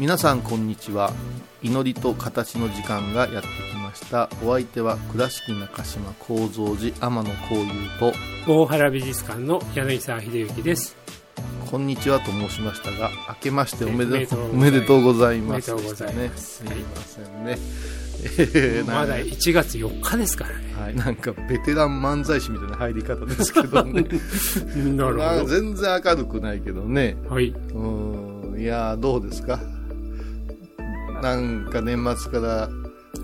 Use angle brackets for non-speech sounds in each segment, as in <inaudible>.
皆さんこんにちは。祈りと形の時間がやってきました。お相手は倉敷中島幸三寺天野幸雄と大原美術館の柳沢秀幸です。こんにちはと申しましたが明けましておめでとうおおめでとうございおめまですとうございね。ますすいませんね、えーまだな1月4日ですからね。はい、なんかベテラン漫才師みたいな入り方ですけどね。<laughs> なるまあほ全然明るくないけどね。どはい。うんいやーどうですか？な。んか年末から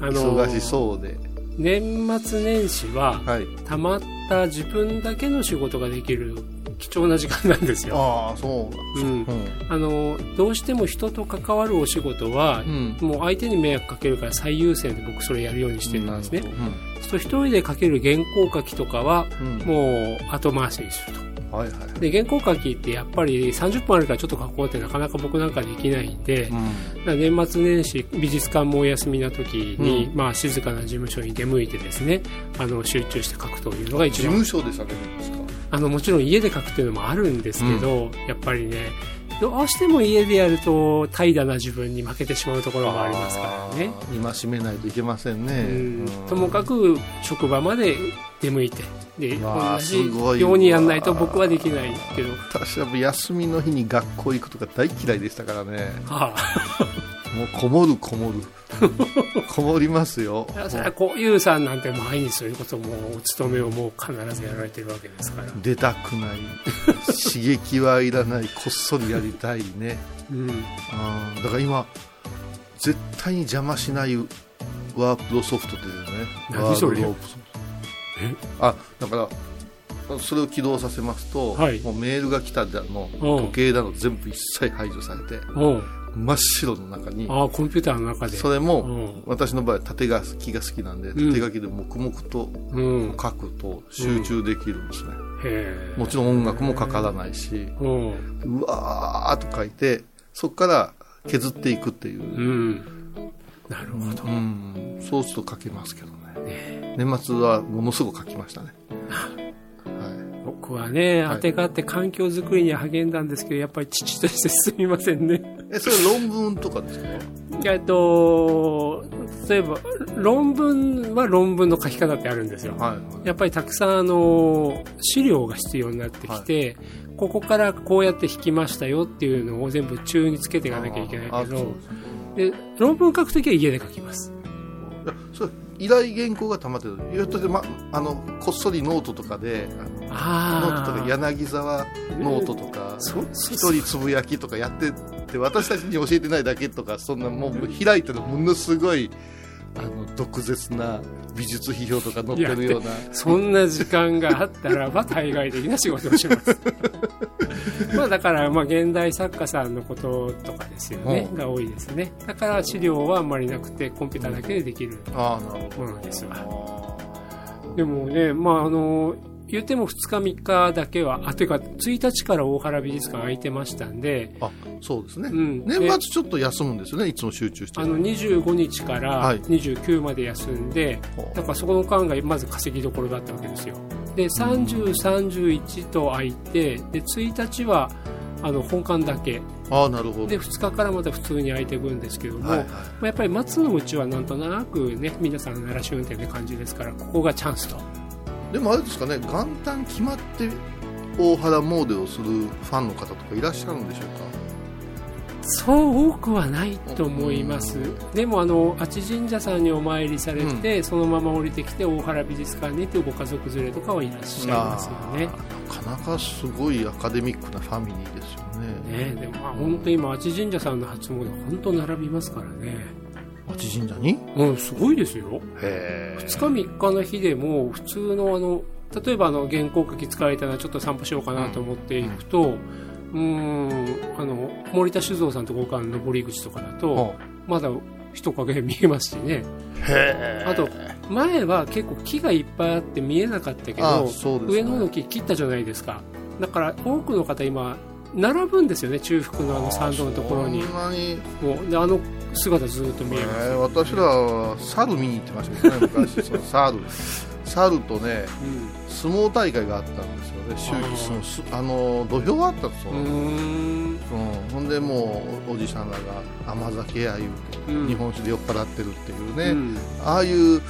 忙しそうで、年末年始ははい。たまった自分だけの仕事ができる貴重な時間なんですよ、ああそううん、なん。うん。あのどうしても人と関わるお仕事は、うん。もう相手に迷惑かけるから最優先で僕それやるようにしてるんですね、なるそう一人で書ける原稿書きとかはもう後回しにするとはいはい。で原稿書きってやっぱり30分あるからちょっと書こうってなかなか僕なんかできないんで、だから年末年始美術館もお休みな時に、うまあ、静かな事務所に出向いてですねあの集中して書くというのが事一番。務所でされるんですか？あのもちろん家で書くっていうのもあるんですけど、やっぱりねどうしても家でやると怠惰な自分に負けてしまうところがありますからね。戒めないといけませんね、うん。うん。ともかく職場まで出向いてで同じようにやんないと僕はできないけど、私は休みの日に学校行くとか大嫌いでしたからね。はもうこもるこもる。<laughs> こもりますよ。あ、それはこういうさんなんて毎日そういうこともお勤めをもう必ずやられてるわけですから、出たくない刺激はいらないこっそりやりたいね。うん、あーだから今絶対に邪魔しないワープロソフトっていうね。何それ？ワードロソフト。あだからそれを起動させますと、はい。もうメールが来ただのう。ん時計だの全部一切排除されて。う。ん真っ白の中にああコンピューターの中で。それも、うん。私の場合縦書きが好きなんでん。縦書きで黙々とうん。書くと集中できるんですね、へえもちろん音楽もかからないしうん。うわーっと書いてそこから削っていくっていう、うん。なるほど、うん、そうすると書けますけどね。年末はものすごく書きましたね。は僕はね、はい。当てがって環境づくりに励んだんですけどやっぱり父としてすみませんね。いえそれ論文とかですか？えっと例えば論文は論文の書き方ってあるんですよ。はいやっぱりたくさんあの資料が必要になってきて、ここからこうやって引きましたよっていうのを全部中につけていかなきゃいけないけどで論文書くときは家で書きます。いやそれ依頼原稿が溜まってる。ってまあのこっそりノートとかであのノーあトとか柳沢ノートとかそ一人つぶやきとかやってって私たちに教えてないだけとかそんなもう開いてるものすごいあの毒舌な美術批評とか載ってるような。そんな時間があったらば対外的な仕事をします <laughs> まあだからまあ現代作家さんのこととかですよね、うん。が多いですね。だから資料はあんまりなくてコンピューターだけでできるものですわ。どでもねまああの言っても2日3日だけはあというか1日から大原美術館空いてましたんであそうですね、うん。年末ちょっと休むんですよねいつも集中してあの25日からはい。29まで休んで、ほう。だからそこの間がまず稼ぎどころだったわけですよ。で30、31と空いてで1日はあの本館だけ。ああなるほど。で2日からまた普通に空いていくんですけども、はいはい。まあやっぱり松のうちはなんとなくね皆さん奈良市運転って感じですからここがチャンスとでもあれですかね元旦決まって大原詣をするファンの方とかいらっしゃるんでしょうか？そう多くはないと思います、でもあのあち神社さんにお参りされて、そのまま降りてきて大原美術館にっていうご家族連れとかはいらっしゃいますよね。なかなかすごいアカデミックなファミリーですよね。ねでもまあ本当に今、阿智神社さんの初詣、本当並びますからね。町神社に？うん、すごいですよ。へえ。2日3日の日でも、普通のあの、例えばあの、原稿書き使えたらちょっと散歩しようかなと思っていくと、うーん、あの、森田酒造さんと五感の登り口とかだと、まだ人影見えますしね。あと、前は結構木がいっぱいあって見えなかったけあど、ね。上の方の木切ったじゃないですか。だから多くの方今、並ぶんですよね、中腹のあの参道のところに。もうであの姿ずっと見えます。えー私らは猿見に行ってましたけどね昔。その猿猿とねうん。相撲大会があったんですよね周期そのすあの土俵があったんですよ、うーん。うん。ほんでもうおじさんらが甘酒や言うて、うん。日本酒で酔っ払ってるっていうね、うん。ああいう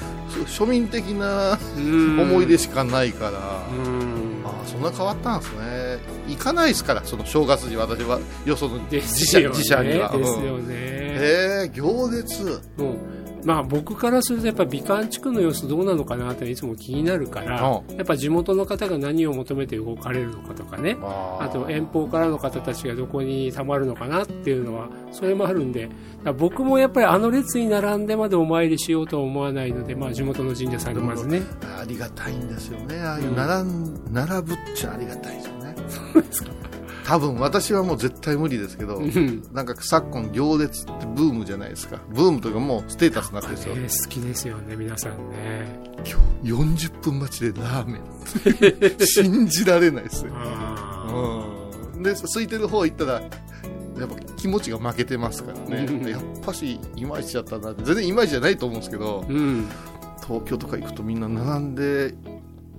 そ庶民的なうん。思い出しかないから、うん。ああそんな変わったんですね。行かないですからその正月に私はよそので自社ね。自社には、うんですよね。へえ行列。もうまあ僕からするとやっぱ美観地区の様子どうなのかなっていつも気になるから、うやっぱ地元の方が何を求めて動かれるのかとかね、あと遠方からの方たちがどこにたまるのかなっていうのはそれもあるんで。僕もやっぱりあの列に並んでまでお参りしようとは思わないので、まあ、地元の神社さんにまずね。ありがたいんですよね。ああいう並ん、並ぶっちゃありがたいですよね <laughs> 多分私はもう絶対無理ですけど、うん。なんか昨今行列ってブームじゃないですか。ブームというかもうステータスになってるんですよ、ね好きですよね皆さんね。今日40分待ちでラーメン。<laughs> 信じられないですよ、あうん、で空いてる方行ったらやっぱ気持ちが負けてますからね、うん。やっぱしいまいちだったなって。全然いまいちじゃないと思うんですけどーうん。東京とか行くとみんな並んで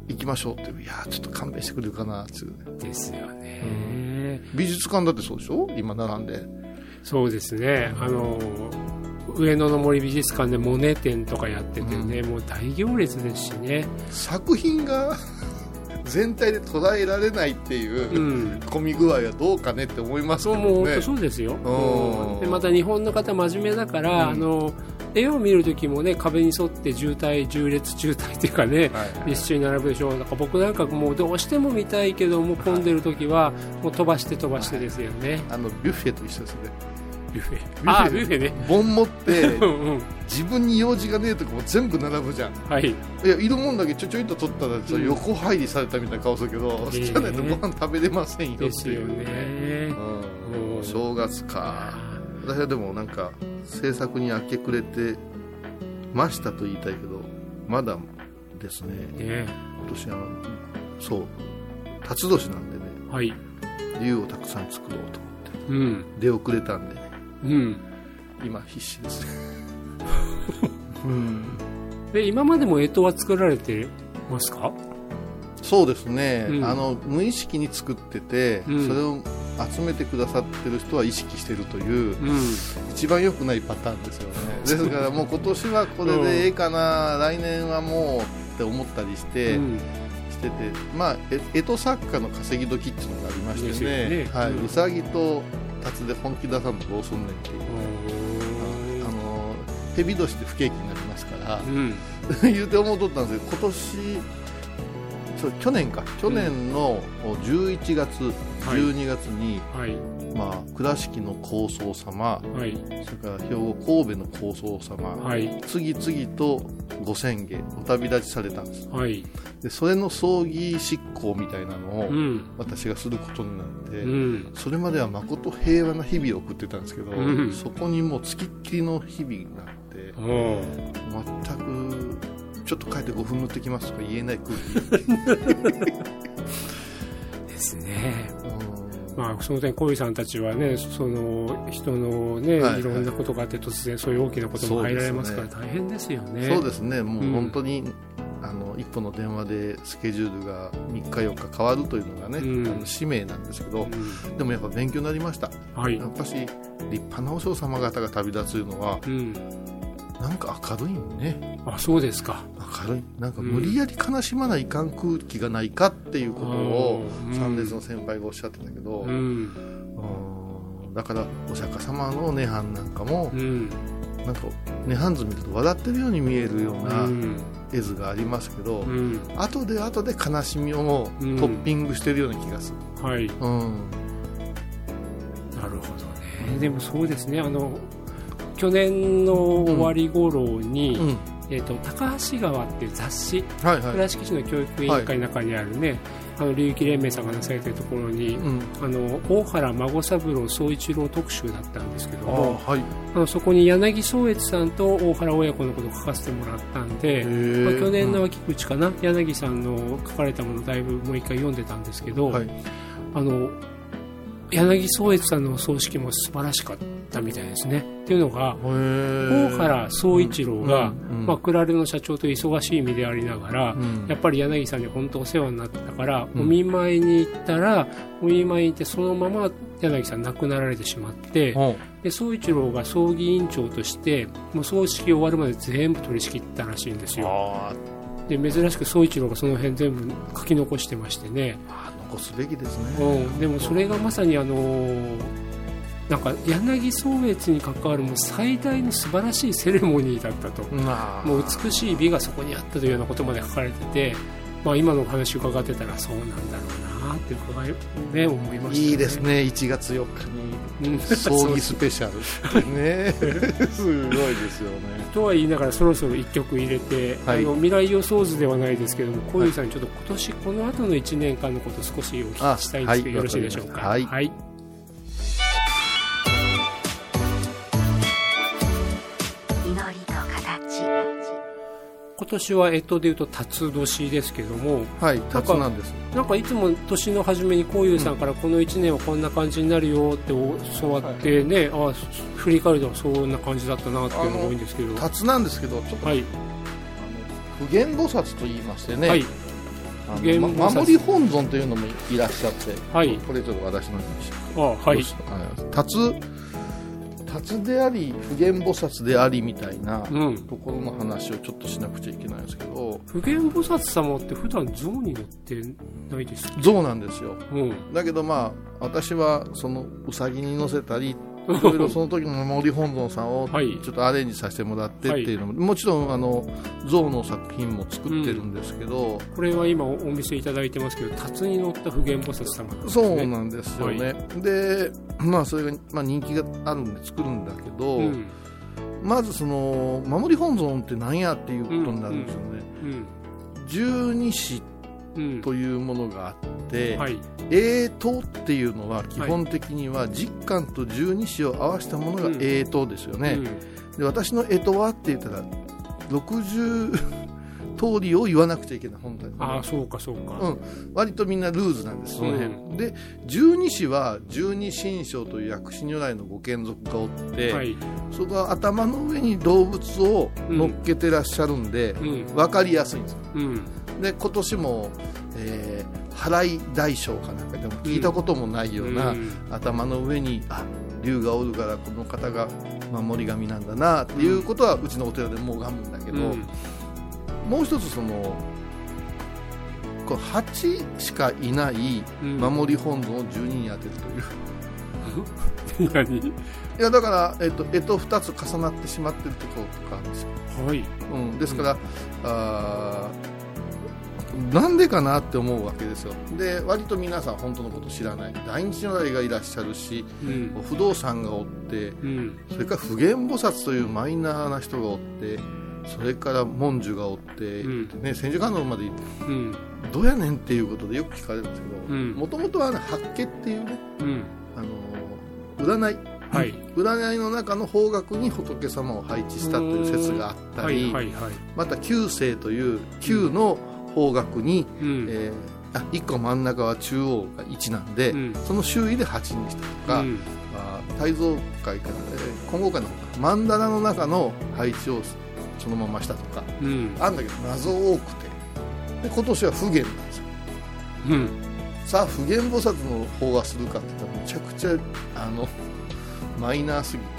行きましょうっていう。いやーちょっと勘弁してくれるかなっていうですよね、美術館だってそうでしょ？今並んで。そうですね。あの上野の森美術館でモネ展とかやっててね、もう大行列ですしね、作品が <laughs> 全体で捉えられないっていううん。混み具合はどうかねって思いますけどね。そうもうそうですよ、うん。うんでまた日本の方真面目だから、うん。あの絵を見るときもね壁に沿って渋滞重列渋滞っていうかね、はい一緒に並ぶでしょう。なんか僕なんかもうどうしても見たいけどもう混んでる時はもう飛ばして飛ばしてですよね、あのビュッフェと一緒ですね。ビュッフェ。ビュッフェ。ああビュッフェね。盆持って <laughs> うんうん。自分に用事がねえとこも全部並ぶじゃん。はい。いやいるもんだけちょちょいと取ったらさ、うん。横入りされたみたいな顔するけど、え。えじゃないとご飯食べれませんよっていうですよね。うん、正月か私はでもなんか制作に明け暮れてましたと言いたいけどまだですね。ね今年あのそう辰年なんでね。はい。竜をたくさん作ろうと思って。うん。出遅れたんでね。うん。今必死です。ね <laughs> うん。で今までも干支は作られてますか？そうですね、うん。あの無意識に作ってて、うん。それを集めてくださってる人は意識してるといううん。一番良くないパターンですよね。ですからもう今年はこれでええかな、来年はもうって思ったりして、うん。しててまあえ干支作家の稼ぎ時っていうのがありましてねねはい、うんうさぎと辰で本気出さんとどうすんねんっていう、あの蛇年って不景気になりますからうん。<laughs> 言うて思うとったんですけど今年そう去年か。去年の11月、12月に、はい。まあ、倉敷の高僧様はい。それから兵庫神戸の高僧様、はい。次々とご宣言お旅立ちされたんです。はい。でそれの葬儀執行みたいなのをうん。私がすることになって、うん。それまでは誠平和な日々を送ってたんですけど、うん。そこにもう付きっきりの日々になって全くちょっと帰って5分塗ってきますとか言えない空気。ですね。うん。まあ、その点、小井さんたちはね、その人のね、はいい。ろんなことがあって、突然そういう大きなことも入られますから、そ大変ですよね。そうですね。もううん。本当に、あの一歩の電話でスケジュールが3日4日変わるというのがね、うん。あの使命なんですけど、うん。でもやっぱ勉強になりました。はい。や。っぱし立派な和尚様方が旅立つというのはうん。なんか明るいね。あ、そうですか。明るい。なんか無理やり悲しまないかん空気がないかっていうことをうん。参列の先輩がおっしゃってたけど、うん。うんだからお釈迦様の涅槃なんかもうん。なんか涅槃図見ると笑ってるように見えるような、うん。絵図がありますけど、うん。後で後で悲しみをトうん。ッピングしてるような気がする、はい。うん。なるほどね。でもそうですね。あの去年の終わり頃に、うん。えー、と高橋川っていう雑誌はいはい、倉敷市の教育委員会の中にあるね、あの流域連盟さんがなされてるところに、うん、あの大原孫三郎総一郎特集だったんですけどあもあはい。あのそこに柳宗悦さんと大原親子のことを書かせてもらったんで、まあ、去年の秋口かな、柳さんの書かれたものだいぶもう一回読んでたんですけど、はい。あの柳宗悦さんのお葬式も素晴らしかったみたいですね。っていうのが大大原総一郎が、うんうんまあ、クラレの社長と忙しい身でありながら、うん。やっぱり柳さんに本当お世話になってたから、うん。お見舞いに行ったらお見舞いに行ってそのまま柳さん亡くなられてしまって、う。んで総一郎が葬儀委員長としてもう葬式終わるまで全部取り仕切ったらしいんですよ。あ。で珍しく総一郎がその辺全部書き残してましてね、あ残すべきですね、うん、でもそれがまさにあのーなんか柳宗悦に関わるもう最大の素晴らしいセレモニーだったと。まあ。もう美しい美がそこにあったというようなことまで書かれてて、まあ、今のお話を伺ってたらそうなんだろうなって伺い、ね、思いました、ね、いいですね。1月4日に。うん。葬儀スペシャル。ね。<laughs> すごいですよね。とは言いながらそろそろ1曲入れて、はい。あの未来予想図ではないですけども小遊さんにちょっと今年この後の1年間のことを少しお聞きしたいんですけど、あはい。よろしいでしょうか？はい今年は干支でいうと辰年ですけどもはいタツなんです。なんかいつも年の初めにこういうさんからこの1年はこんな感じになるよって教わってね、あ振り返るとそんな感じだったなっていうのが多いんですけど。タツなんですけどちょっと、はい。あの普賢菩薩と言いましてね、はい。守り本尊というのもいらっしゃって、はい。これちょっと私のあはい。タツタツであり普賢菩薩でありみたいなうん。ところの話をちょっとしなくちゃいけないんですけど。普賢菩薩様って普段像に乗ってないですか？象なんですよ。うん。だけどまあ私はそのうさぎに乗せたりいろいろその時の守り本尊さんをはい。ちょっとアレンジさせてもらってっていうのも、もちろんあの象の作品も作ってるんですけど、これは今お見せいただいてますけど辰に乗った普賢菩薩様なんですそうねなんですよね、でまあそれが、まあ、人気があるんで作るんだけど、うん。まずその守り本尊って何やっていうことになるんですよね、うん。十二支うんというものがあって、はい。栄刀っていうのは基本的には実感と十二支を合わせたものが栄刀ですよね、で私の干支はって言ったら60通りを言わなくちゃいけない本当に。ああそうかそうか、うん、割とみんなルーズなんですその辺、うで十二支は十二神将という薬師如来のご眷属がおって、はい。そこは頭の上に動物を乗っけてらっしゃるんで、うん。分かりやすいんですよ。うんで今年も、えー払い大将かなんかでも聞いたこともないような、うん。頭の上にあ竜がおるからこの方が守り神なんだなっていうことはうちのお寺でもう拝むんだけど、うん。もう一つそのこう8しかいないうん。守り本尊を12に当てるという、<laughs> 何？いやだから、えっと、干支2つ重なってしまってるところとかあるんですよ、はい。うん、ですから、あーなんでかなって思うわけですよ。で割と皆さん本当のこと知らない。大日如来がいらっしゃるしうん。不動産がおってうん。それから普賢菩薩というマイナーな人がおってそれから文殊がおって、うん。ね、千手観音まで行ってうん。どうやねんっていうことでよく聞かれるんですけどうん。もともとは、ね、八家っていうね、うん。あのー占い。はい。占いの中の方角に仏様を配置したという説があったはり、いはいはい。また九星という九の方角に、うん。えーあ1個真ん中は中央が1なんで、うん。その周囲で8にしたとか、うん。あ太蔵会から、えー金剛会の方か曼荼羅の中の配置をそのまましたとかうん。あんだけど謎多くて。で今年は普賢なんですよ。うん。さあ普賢菩薩の方がするかって言ったらめちゃくちゃあのマイナーすぎて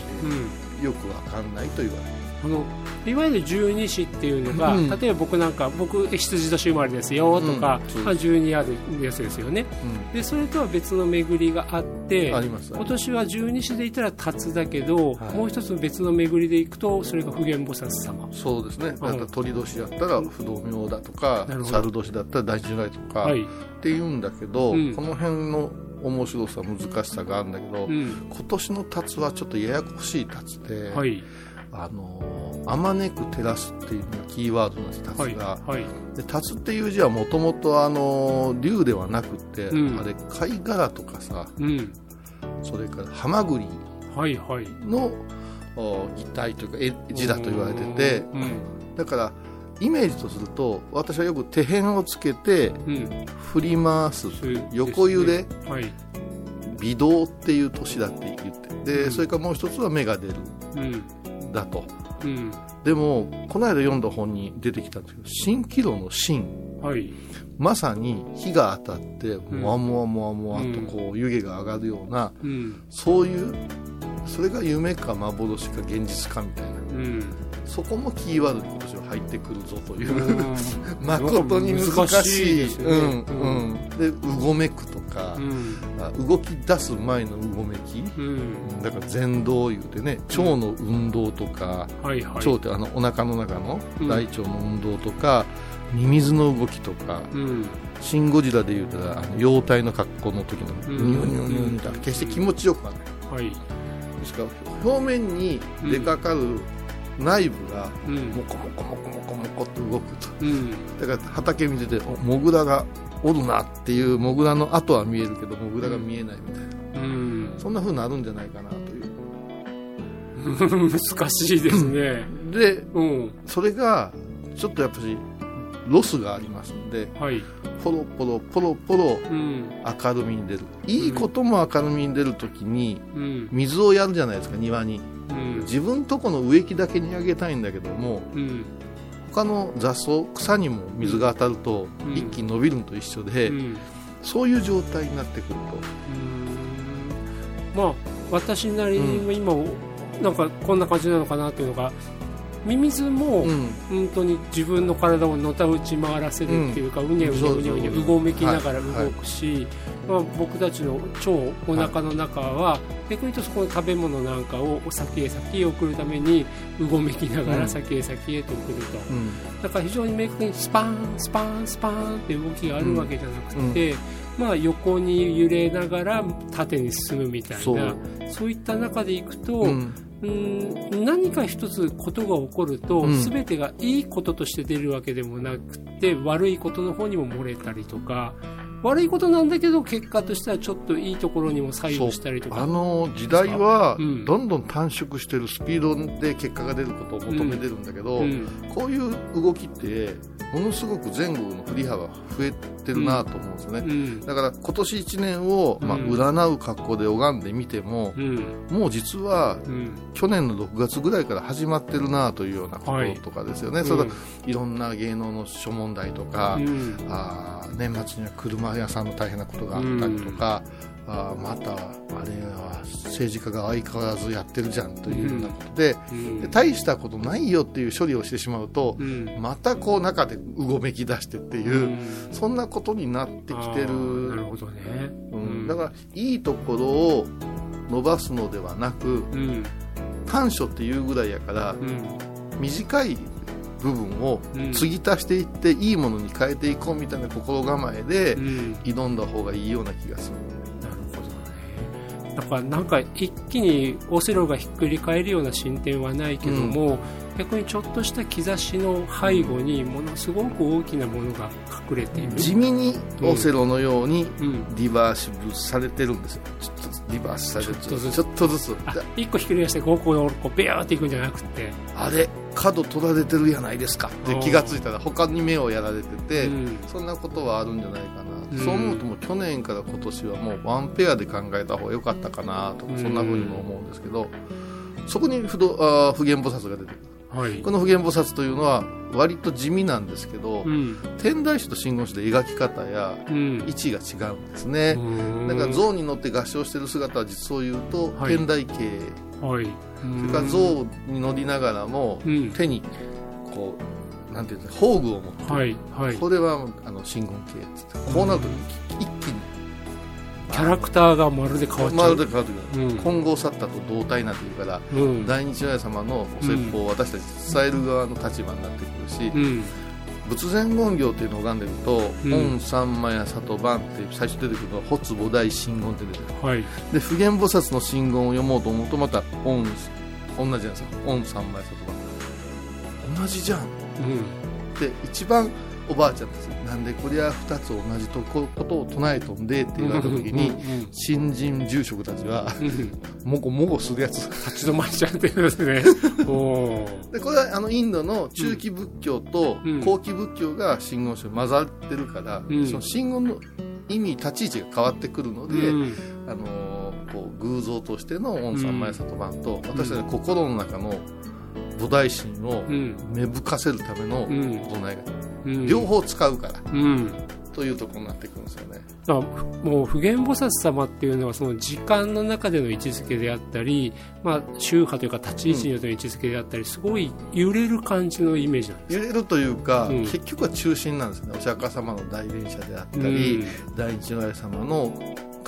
うん。よくわかんないと言われるあのいわゆる十二支っていうのが、うん。例えば僕なんか僕羊年生まれですよとか、うん。まあ、12あるやつですよね。でそれとは別の巡りがあってあります今年は十二支でいたら辰だけど、はい。もう一つ別の巡りでいくとそれが普賢菩薩様。そうですね。だから鳥年だったら不動明だとか猿年だったら大如来とか、はい、っていうんだけど、うん。この辺の面白さ難しさがあるんだけど、うん。今年の達はちょっとややこしい達で、はいあのあまねく照らすっていうのがキーワードなんです達はいが、はい。で達っていう字はもともとあの竜ではなくて、うん。あれ貝殻とかさうん。それからハマグリはい。はい擬態というか絵字だと言われててうんだからイメージとすると私はよく手辺をつけてうん。振り回す横揺れはい。微動っていう年だって言ってで、うん。それからもう一つは芽が出る。うんだと。うん。でもこの間読んだ本に出てきたんですけど蜃気楼の蜃はい。まさに火が当たってん。もわもわもわもわとこう湯気が上がるようなうん。そういうそれが夢か幻か現実かみたいな。うんそこもキーワードに今年は入ってくるぞという。うん。<laughs> 誠に難しいうん。うん、でうごめくとか、うん。あ動き出す前のうごめき、うん。だから前動言うてね腸の運動とか、はいはい。腸ってあのお腹の中のうん。大腸の運動とか、ミミズの動きとかうん「シン・ゴジラ」で言うたらあの幼体の格好の時のうん。ニューニューニューニューって決して気持ちよくはないはいですから表面に出かかる内部がうん。モコモコモコモコモコって動くと。うん。だから畑見てておモグラがおるなっていうモグラの跡は見えるけどモグラが見えないみたいな。うん。そんな風になるんじゃないかなという。難しいですね。でうん。それがちょっとやっぱりロスがありますんではい。ポロポロポロポロうん。明るみに出る。いいことも明るみに出るときにうん。水をやるじゃないですか庭にうん。自分とこの植木だけにあげたいんだけどもうん。他の雑草草にも水が当たるとうん。一気に伸びるのと一緒で、うん。そういう状態になってくると。まあ私なりに今、なんかこんな感じなのかなっていうのがミミズも、うん。本当に自分の体をのたうち回らせるっていうか、うにゃうにゃうにゃうにゃうごめきながら動くし、まあ、僕たちの腸お腹の中は、逆に言うとそこの食べ物なんかを先へ先へ送るためにうごめきながうん。ら先へ先へと送ると、うん。だから非常に明確にスパーンスパーンスパーンって動きがあるわけじゃなくて、まあ、横に揺れながら縦に進むみたいなそそうういった中でいくと、うん。うん何か一つことが起こると、うん。全てがいいこととして出るわけでもなくて悪いことの方にも漏れたりとか悪いことなんだけど結果としてはちょっといいところにも左右したりとか。あの時代はうん。どんどん短縮してるスピードで結果が出ることを求めてるんだけど、うん。こういう動きってものすごく前後の振り幅が増えてるなと思うんですよね、うん。だから今年1年を、まあ、うん占う格好で拝んでみても、うん。もう実はうん。去年の6月ぐらいから始まってるなというようなこととかですよね、それといろんな芸能の諸問題とか、うん。あー年末には車屋さんの大変なことがあったりとか、あーまたあれは政治家が相変わらずやってるじゃんというようなことで,、うん。で大したことないよっていう処理をしてしまうと、うん。またこう中でうごめき出してっていう、うん。そんなことになってきてあーなるるほどね、うん、だからいいところを伸ばすのではなくうん。短所っていうぐらいやからうん。短い部分をうん。継ぎ足していっていいものに変えていこうみたいな心構えでうん。挑んだ方がいいような気がする。だからなんか一気にオセロがひっくり返るような進展はないけども、逆にちょっとした兆しの背後にものすごく大きなものが隠れている。地味にオセロのようにうん。リバーシブルされてるんですよ。ちょっとずつリバースされてるちょっとずつちょっとずつ。あ、一個ひっくり返してこうこうこうベアーっていくんじゃなくて、あれ角取られてるやないですかって気がついたら他に目をやられてて、うんそんなことはあるんじゃないかな、うんそう思うともう去年から今年はもうワンペアで考えた方が良かったかなとか、うん。そんな風にも思うんですけどそこに不動あー普賢菩薩が出てくる。はい。こ。の普賢菩薩というのは割と地味なんですけど、うん。天台宗と真言宗で描き方やうん。位置が違うんですね、うん。だから象に乗って合唱してる姿は実を言うと、はい。天台系はい、それから象に乗りながらも、うん。手にこうなんていうんですか宝具を持ってる、はいはい。これはあの真言系ってこうなると一気にキャラクターがまるで変わっちゃう。まるで変わってくる、うん。金剛サッタと同体になってくるからうん。大日如来様のお説法を私たち伝える側の立場になってくるし、うん。仏前言行っていうのを拝んでると「うん。御三魔や里番」って最初出てくるのは「発菩提真言」って出てくる。はい。で普賢菩薩の真言を読もうと思うとまた「御」同じじゃないですか「御三魔や里番」同じじゃんうん。で一番おばあちゃんですなんでこりゃ2つ同じとこことを唱えとんでって言われた時にうん新人住職たちはもごもごするやつ立ち止まっちゃってるんですね。<laughs> でこれはあのインドの中期仏教とうん。後期仏教が真言宗混ざってるから、うん。その真言の意味立ち位置が変わってくるので、うん。あのーこう偶像としての御三昧里番と、私たちの心の中の菩提心をうん。芽吹かせるためのうん。唱えが、うん。両方使うから。うん。というところになってくるんですよね。だからもう普賢菩薩様っていうのはその時間の中での位置づけであったり、まあ、宗派というか立ち位置によっての位置づけであったり、すごい揺れる感じのイメージなんです。揺れるというか、うん。結局は中心なんですね。お釈迦様の大伝者であったり、大日如来様の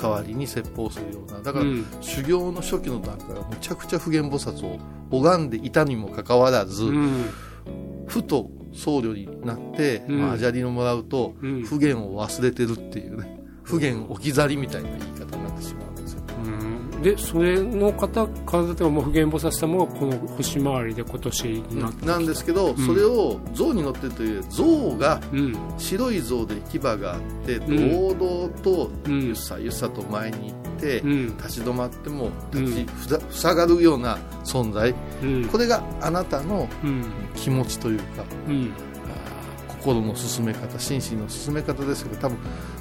代わりに説法するような。だから、うん。修行の初期の段階はむちゃくちゃ普賢菩薩を拝んでいたにもかかわらず、うん。ふと僧侶になって、うん。まあ、砂利をもらうと、うん。普賢を忘れてるっていうね。普賢置き去りみたいな言い方でそれの方から例えばもう普賢菩薩様がこの星回りで今年になって、なんですけど、それを象に乗ってるという象がうん。白い象で牙があってん。堂々とうん。ゆっさゆっさと前に行って、うん。立ち止まっても立ちふさ塞がるような存在。うん。これがあなたのうん。気持ちというか心の進め方心身の進め方ですけど多分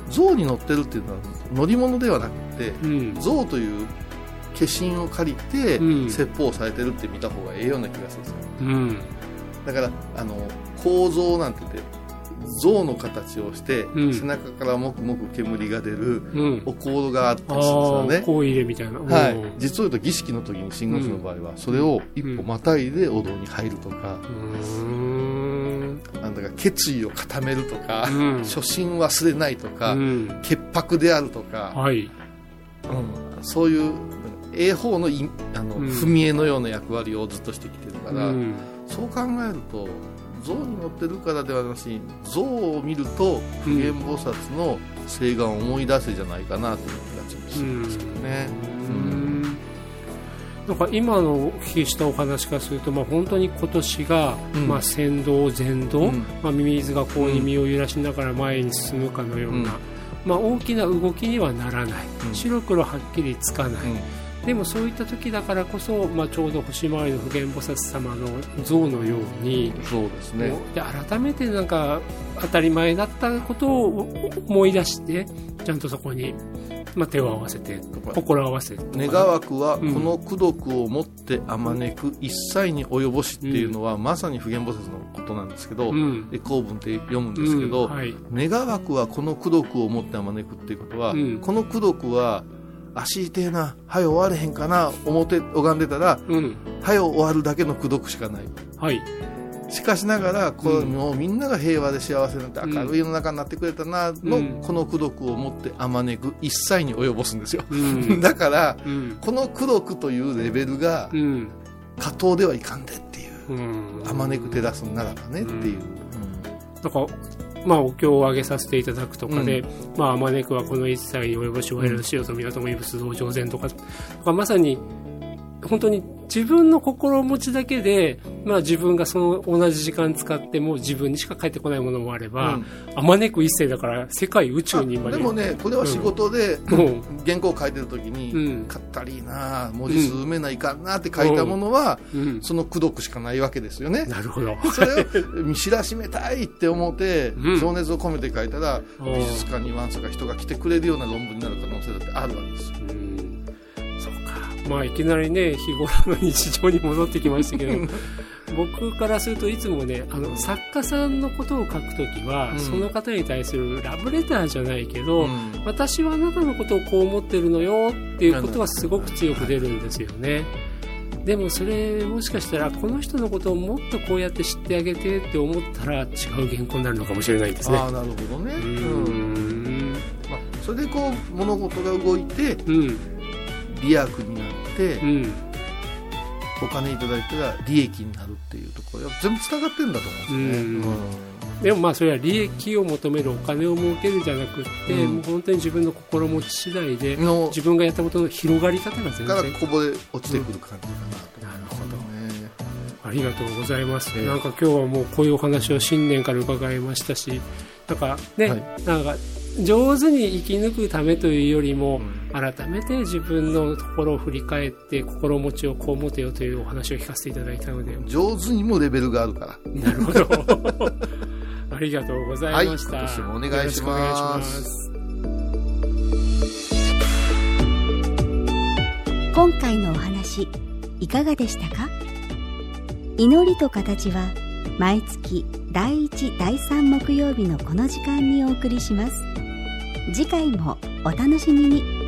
象に乗ってるっていうのは乗り物ではなくてうん。象という化身を借りてうん。説法されてるって見た方がええような気がするんですよ。うん。だからあの構造なんてて象の形をして、うん。背中からもくもく煙が出るうん。お香があったありするんですよね。あ香入れみたいな、はい。うん、実を言うと儀式の時に真言宗の場合はそれを一歩またいでお堂に入るとか、うーん。なんだか決意を固めるとか、うん。初心忘れないとか、うん。潔白であるとか、はい。うん。そういう英方のいあの、うん。踏み絵のような役割をずっとしてきてるから、うん。そう考えると象に乗ってるからではなし象を見ると普賢菩薩の聖願を思い出せじゃないかなという気がするんですけどね。うん。なんか今のお聞きしたお話からすると、まあ、本当に今年が、うん。まあ、先導前導、うん。まあ、ミミズがこうに身を揺らしながら前に進むかのような、うん。まあ、大きな動きにはならない、うん。白黒はっきりつかない、うんでもそういった時だからこそ、まあ、ちょうど星回りの普賢菩薩様の像のように、そうですね。で改めてなんか当たり前だったことを思い出してちゃんとそこに、まあ、手を合わせて心を合わせて願わくはこうんの功徳をもってあまねく一切に及ぼしっていうのは、まさに普賢菩薩のことなんですけど、うん。で公文って読むんですけど、うん。はい。願わくはこの功徳をもってあまねくっていうことは、うん。この功徳は足痛えなはよ終われへんかな思って拝んでたらうん。はよ終わるだけの功徳しかない。はい。しかしながらこう、うん。もうみんなが平和で幸せになって明るい世の中になってくれたなの、うん。この功徳をもってあまねく一切に及ぼすんですよ、うん。<laughs> だからうん。この功徳というレベルがうん。過当ではいかんでっていう。うん。あまねく照らすならばねっていう、なんかまあお経をあげさせていただくとかで、まああまねくはこの一切に及ぼし我々の塩と港も異物道上善とかとかまさに本当に自分の心持ちだけで、まあ、自分がその同じ時間使っても自分にしか返ってこないものもあれば、うん。あまねく一世だから世界宇宙にまで。あでもねこれは仕事で、うん。原稿を書いてる時に、うん。かったりいな文字数埋めないかんなって書いたものは、うん、その功徳しかないわけですよね。なるほど。それを見知らしめたいって思って、うん。情熱を込めて書いたら、うん。美術館にワンサか人が来てくれるような論文になる可能性だってあるわけですよ。まあいきなりね日頃の日常に戻ってきましたけど <laughs> 僕からするといつもねあの作家さんのことを書くときは、うんその方に対するラブレターじゃないけど、うん私はあなたのことをこう思ってるのよっていうことはすごく強く出るんですよね。でもそれもしかしたらこの人のことをもっとこうやって知ってあげてって思ったら違う原稿になるのかもしれないですね。ああなるほどね。ううんんまあ、それでこう物事が動いてうん利益になってうん。お金いただいたら利益になるっていうところが全部つながってるんだと思うんですよね。うん。でもまあそれは利益を求めるお金を儲けるんじゃなくって、うん。もう本当に自分の心持ち次第で自分がやったことの広がり方が全から然。こぼれ落ちてくる感じかなとなるほど思いますね。ありがとうございます、ええ。なんか今日はもうこういうお話を新年から伺いましたしなんかね、はい。なんか上手に生き抜くためというよりも、改めて自分のところを振り返って心持ちをこう持てよというお話を聞かせていただいたので。上手にもレベルがあるから。なるほど。<laughs> ありがとうございました、はい今年もお願いします。よろくお願いします。今回のお話いかがでしたか？祈りと形は毎月第1第3木曜日のこの時間にお送りします次回もお楽しみに。